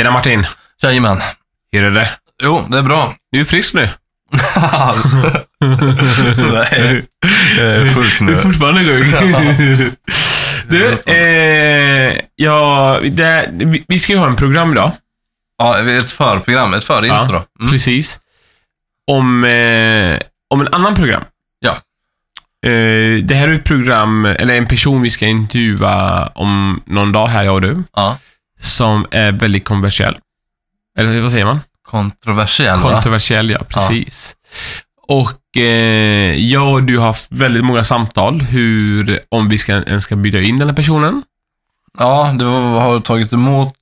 Tjena Martin! Jajamän. Hur är det? Jo, det är bra. Du är frisk nu. Nej, jag är sjuk Du är nu. fortfarande sjuk. Du, eh, ja, det, vi- ska ju ha en program idag. Ja, ett förprogram, ett förintro. Mm. Precis. Om, eh, om en annan program. Ja. Eh, det här är ett program, eller en person vi ska intervjua om någon dag här, jag och du. Ja. Som är väldigt kontroversiell. Eller vad säger man? Kontroversiell, va? Kontroversiell, ja. Precis. Och eh, jag och du har haft väldigt många samtal hur, om vi ska, ens ska bjuda in den här personen. Ja, det var, har tagit emot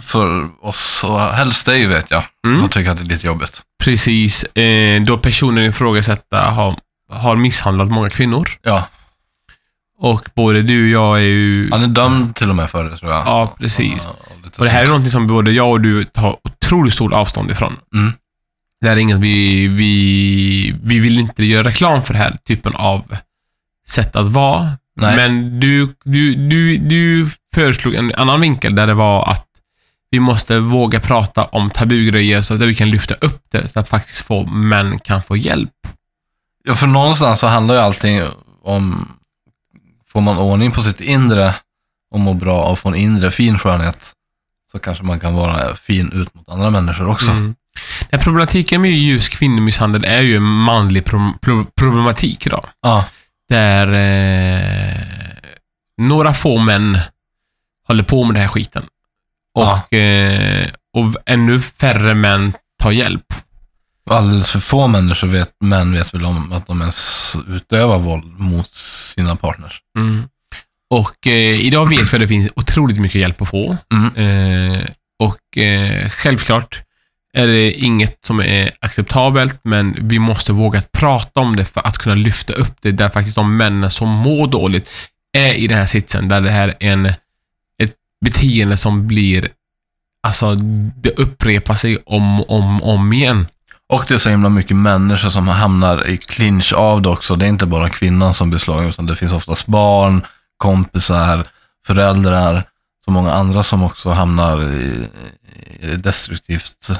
för oss och helst dig vet jag. Mm. Jag tycker att det är lite jobbigt. Precis. Eh, då personen ifrågasätta har, har misshandlat många kvinnor. Ja, Och både du och jag är ju... han är dömd till och med för det tror jag. Ja, precis. Och Och det här är någonting som både jag och du tar otroligt stort avstånd ifrån. Mm. Det här är inget vi, vi... Vi vill inte göra reklam för den här typen av sätt att vara. Nej. Men du, du, du, du föreslog en annan vinkel där det var att vi måste våga prata om tabugrejer så att vi kan lyfta upp det så att faktiskt få män kan få hjälp. Ja, för någonstans så handlar ju allting om, får man ordning på sitt inre och må bra och få en inre fin skönhet, så kanske man kan vara fin ut mot andra människor också. Mm. Den problematiken med just kvinnomisshandel är ju en manlig pro pro problematik idag. Ja, Där eh, några få män håller på med den här skiten. Och, eh, och ännu färre män tar hjälp. Alldeles för få människor vet, män vet väl om att de ens utövar våld mot sina partners. Mm. Och eh, idag vet vi att det finns otroligt mycket hjälp att få. Mm. Eh, och eh, självklart är det inget som är acceptabelt, men vi måste våga prata om det för att kunna lyfta upp det, där faktiskt de männen som mår dåligt är i den här sitsen, där det här är en, ett beteende som blir, alltså det upprepar sig om och om, om igen. Och det är så himla mycket människor som hamnar i clinch av det också. Det är inte bara kvinnan som blir slagen, utan det finns oftast barn, kompisar, föräldrar, så många andra som också hamnar i, i destruktivt eh,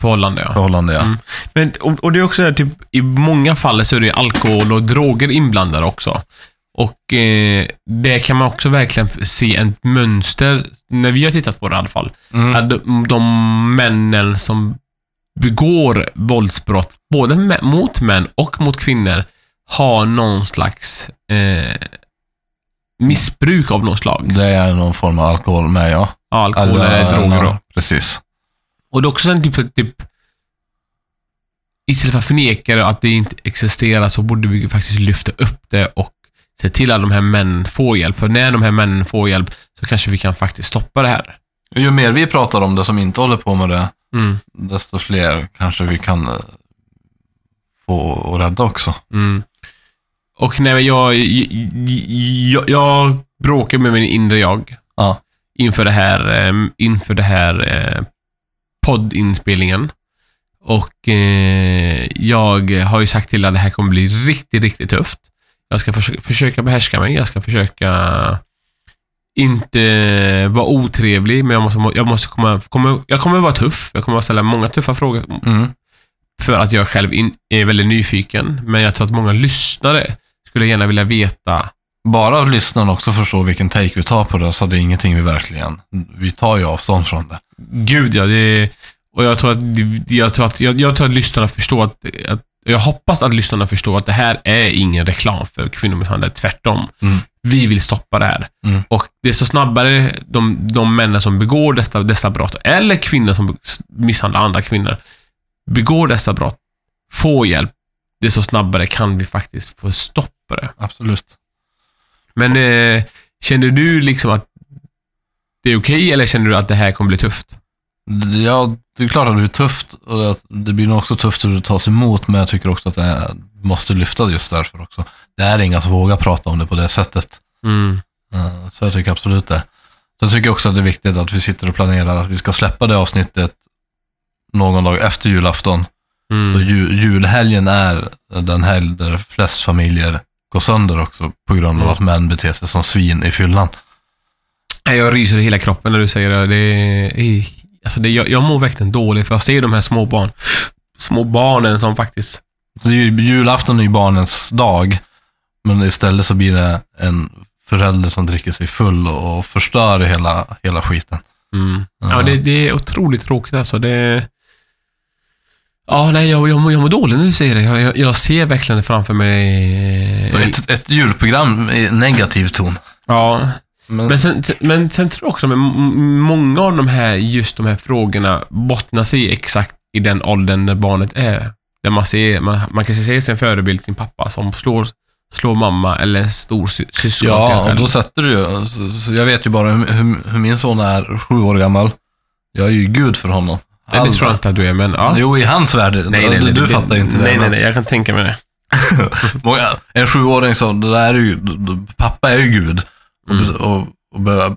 Förhållande, ja. förhållande. Ja. Mm. Men, och, och det är också där, typ, i många fall så är det alkohol och droger inblandade också. Och eh, det kan man också verkligen se ett mönster, när vi har tittat på det i alla fall. Mm. Att de, de männen som begår våldsbrott, både mä- mot män och mot kvinnor, har någon slags eh, missbruk av något slag. Det är någon form av alkohol med, ja. Ja, alkohol eller droger då. Precis. Och det är också en typ, typ Istället för att förneka att det inte existerar så borde vi faktiskt lyfta upp det och se till att de här männen får hjälp. För när de här männen får hjälp så kanske vi kan faktiskt stoppa det här. Ju mer vi pratar om det som inte håller på med det, Mm, desto fler kanske vi kan eh, få rädda också. mm. Och när jag, jag, jag bråkar med min inre jag Ja. inför det här, eh, inför det här eh, poddinspelningen. Och eh, jag har ju sagt till att det här kommer bli riktigt, riktigt tufft. Jag ska försöka, försöka behärska mig. Jag ska försöka inte vara otrevlig, men jag måste, jag måste komma, komma... Jag kommer vara tuff. Jag kommer att ställa många tuffa frågor Mm. för att jag själv in, är väldigt nyfiken. Men jag tror att många lyssnare skulle gärna vilja veta Bara lyssnarna också förstår vilken take vi tar på det, så det är ingenting vi verkligen, vi tar ju avstånd från det. Gud ja, det och jag tror att, jag tror att, jag, jag tror att lyssnarna förstår att, att, jag hoppas att lyssnarna förstår att det här är ingen reklam för kvinnomisshandel, tvärtom. Mm. Vi vill stoppa det här. Mm. Och desto snabbare de, de männen som begår dessa, dessa brott, eller kvinnor som misshandlar andra kvinnor, begår dessa brott, får hjälp, desto snabbare kan vi faktiskt få stopp på det. Absolut. Men eh, känner du liksom att det är okej, eller känner du att det här kommer bli tufft? Ja, det är klart att det är tufft och att det blir nog också tufft hur det tas emot, men jag tycker också att det måste lyfta just därför också. Det är inga som vågar prata om det på det sättet. Mm. Eh, Så jag tycker absolut det. Sen tycker jag också att det är viktigt att vi sitter och planerar att vi ska släppa det avsnittet någon dag efter julafton. Mm. Och ju, julhelgen är den helg där flest familjer går sönder också på grund av Mm. att män beter sig som svin i fyllan. Jag ryser i hela kroppen när du säger det. Det är alltså det, jag, jag mår verkligen dåligt för jag ser de här små barn, små barnen som faktiskt, Så ju, julafton är ju barnens dag. Men istället så blir det en förälder som dricker sig full och, och förstör hela, hela skiten. mm. ja, Ja. det, det är otroligt tråkigt alltså. Det, ja, nej, jag, jag, jag mår dåligt när du säger det. Jag, jag, jag ser verkligen det framför mig. Så ett, ett julprogram i negativ ton. Ja, Men, Men sen, men sen tror jag också att många av de här, just de här frågorna bottnar sig exakt i den åldern när barnet är. Där man ser, man, man kan se sin förebild, sin pappa, som slår, slår mamma eller stor sy- syskon till en ja, och då sätter du ju, så, så jag vet ju bara hur, hur, hur min son är sju år gammal. Jag är ju gud för honom. Nej, det tror jag inte att du är, men ja. Jo, i hans värld. Nej, nej, nej, du du det- fattar inte det. Nej, nej, nej, jag kan tänka mig det. Många, en sjuåring som, det där är ju, pappa är ju Gud. Och, Mm. och, och be,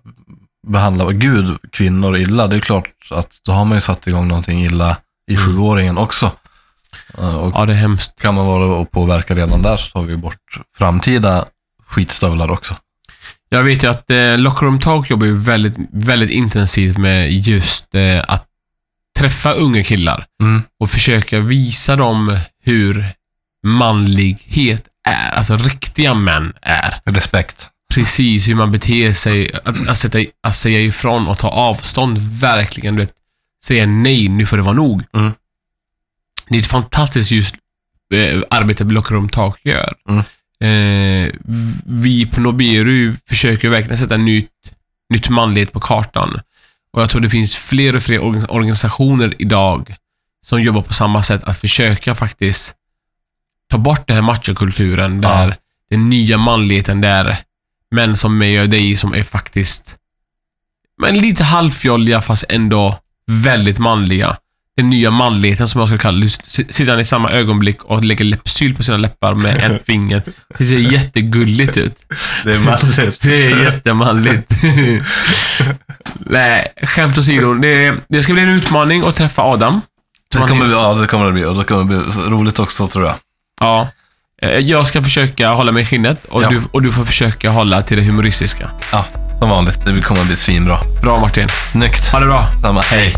behandla Gud kvinnor illa, det är klart att då har man ju satt igång någonting illa i Mm. sjuåringen också. Eh, Och Ja, det är hemskt. kan man vara och påverka redan där så tar vi bort framtida skitstövlar också. Jag vet ju att eh, Locker Room Talk jobbar ju väldigt, väldigt intensivt med just eh, att träffa unga killar Mm. och försöka visa dem hur manlighet är. Alltså riktiga män är. Respekt. Precis hur man beter sig. Att, att, sätta, att säga ifrån och ta avstånd. Verkligen. Du vet, säga nej, nu får det vara nog. Mm. Det är ett fantastiskt just eh, arbete Locker Room Talk gör. Mm. Eh, vi på Noberu försöker verkligen sätta nytt, nytt manlighet på kartan. Och jag tror det finns fler och fler organ- organisationer idag som jobbar på samma sätt att försöka faktiskt ta bort den här machokulturen där Ja. den nya manligheten där män som mig och dig som är faktiskt men lite halvfjolliga fast ändå väldigt manliga. Den nya manligheten som jag skulle kalla det. Sitter han i samma ögonblick och lägger läppsyl på sina läppar med ett finger. Det ser jättegulligt ut. Det är manligt. Det är jättemanligt. Nej, skämt åsido. Det, det ska bli en utmaning att träffa Adam. Det kommer, ja, det kommer det bli. Och det kommer bli roligt också tror jag. Ja. Eh, Jag ska försöka hålla mig i skinnet och, Ja. du, och du får försöka hålla till det humoristiska. Ja, som vanligt. Det kommer bli svinbra. Bra Martin. Snyggt. Ha det bra. Samma. Hej.